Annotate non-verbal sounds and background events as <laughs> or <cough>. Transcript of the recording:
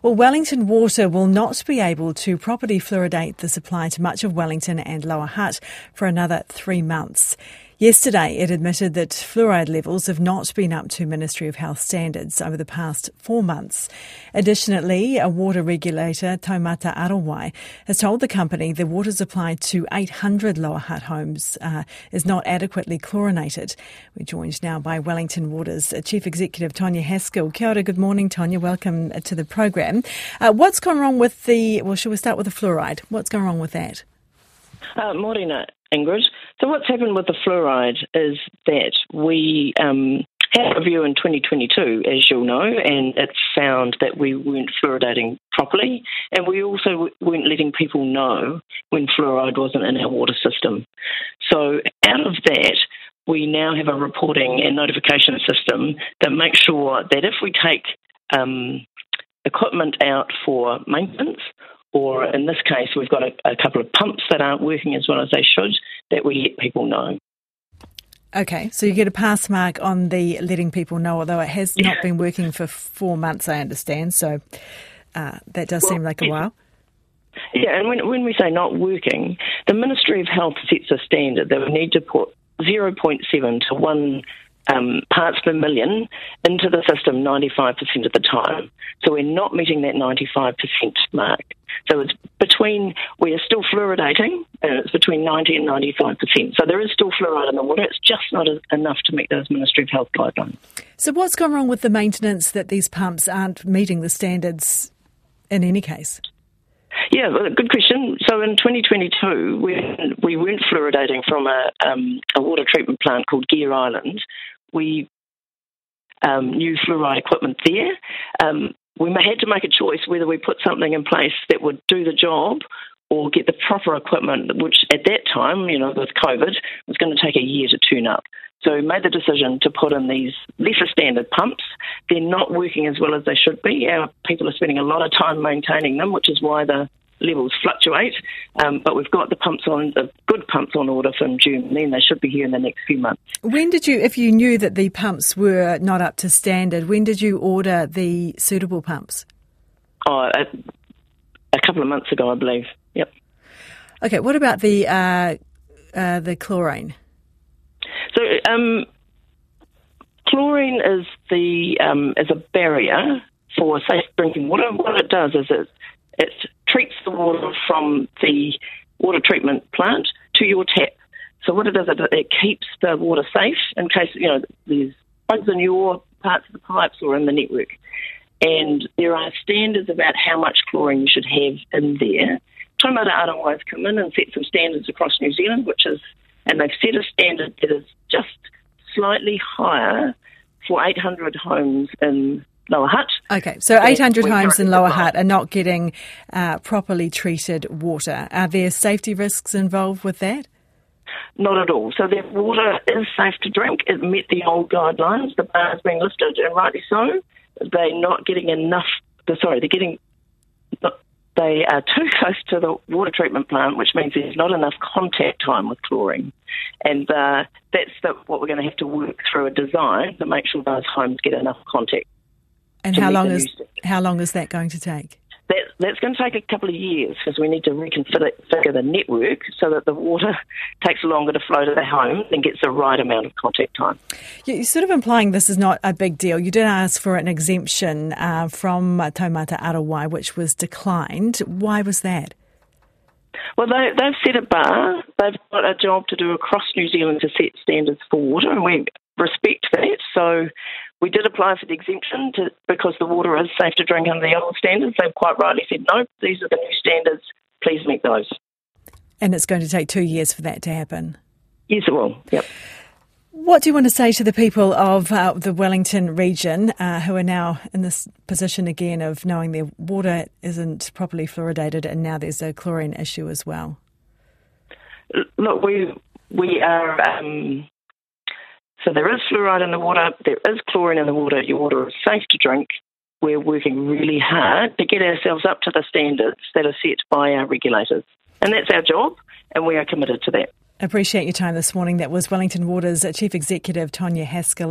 Well, Wellington Water will not be able to properly fluoridate the supply to much of Wellington and Lower Hutt for another three months. Yesterday, it admitted that fluoride levels have not been up to Ministry of Health standards over the past four months. Additionally, a water regulator, Taumata Arowai, has told the company the water supply to 800 Lower Hutt homes uh, is not adequately chlorinated. We're joined now by Wellington Water's Chief Executive, Tonia Haskell. Kia ora, good morning, Tonia. Welcome to the program. Uh, what's gone wrong with the, well, shall we start with the fluoride? What's gone wrong with that? Uh, morning, uh, Ingrid. So what's happened with the fluoride is that we um, had a review in 2022, as you'll know, and it found that we weren't fluoridating properly, and we also weren't letting people know when fluoride wasn't in our water system. So out of that, we now have a reporting and notification system that makes sure that if we take um, equipment out for maintenance or in this case, we've got a, a couple of pumps that aren't working as well as they should, that we let people know. Okay, so you get a pass mark on the letting people know, although it has not been working for four months, I understand. So uh, that does well, seem like a while. Yeah, and when, when we say not working, the Ministry of Health sets a standard that we need to put 0.7 to 1 um, parts per million into the system 95% of the time. So we're not meeting that 95% mark. So it's between, we are still fluoridating, and it's between 90 and 95%. So there is still fluoride in the water. It's just not enough to meet those Ministry of Health guidelines. So what's gone wrong with the maintenance that these pumps aren't meeting the standards in any case? Yeah, good question. So in 2022, we, we weren't fluoridating from a, um, a water treatment plant called Gear Island. We um, new fluoride equipment there. Um, we had to make a choice whether we put something in place that would do the job or get the proper equipment, which at that time, you know, with COVID, was going to take a year to tune up. So we made the decision to put in these lesser standard pumps. They're not working as well as they should be. Our people are spending a lot of time maintaining them, which is why the levels fluctuate. Um, but we've got the pumps on, the good pumps on order from June, then they should be here in the next few months. When did you, if you knew that the pumps were not up to standard, when did you order the suitable pumps? Oh, a, a couple of months ago, I believe. Yep. Okay. What about the uh, uh, the chlorine? So. Um, chlorine is the um, is a barrier for safe drinking water. What it does is it it treats the water from the water treatment plant to your tap. So what it does, it, it keeps the water safe in case you know there's bugs in your parts of the pipes or in the network. And there are standards about how much chlorine you should have in there. Taumata Arowai's come in and set some standards across New Zealand, which is, and they've set a standard that is just slightly higher for 800 homes in Lower Hutt. Okay, so 800 homes in Lower Hutt are not getting uh, properly treated water. Are there safety risks involved with that? Not at all. So their water is safe to drink. It met the old guidelines. The bar has been lifted, and rightly so. They're not getting enough. Sorry, they're getting. They are too <laughs> close to the water treatment plant, which means there's not enough contact time with chlorine, and uh, that's the, what we're going to have to work through a design to make sure those homes get enough contact and how long is how long is that going to take? That, that's going to take a couple of years because we need to reconfigure the network so that the water <laughs> takes longer to flow to the home and gets the right amount of contact time. You're sort of implying this is not a big deal. You did ask for an exemption uh, from Taumata Arowai, which was declined. Why was that? Well, they, they've set a bar. They've got a job to do across New Zealand to set standards for water, and we respect that. So we did apply for the exemption to, because the water is safe to drink under the old standards. They've quite rightly said, no, these are the new standards. Please meet those. And it's going to take two years for that to happen. Yes, it will. Yep. What do you want to say to the people of uh, the Wellington region uh, who are now in this position again of knowing their water isn't properly fluoridated and now there's a chlorine issue as well? Look, we we are um, so there is fluoride in the water, there is chlorine in the water, your water is safe to drink. We're working really hard to get ourselves up to the standards that are set by our regulators. And that's our job, and we are committed to that. Appreciate your time this morning. That was Wellington Water's Chief Executive Tonia Haskell.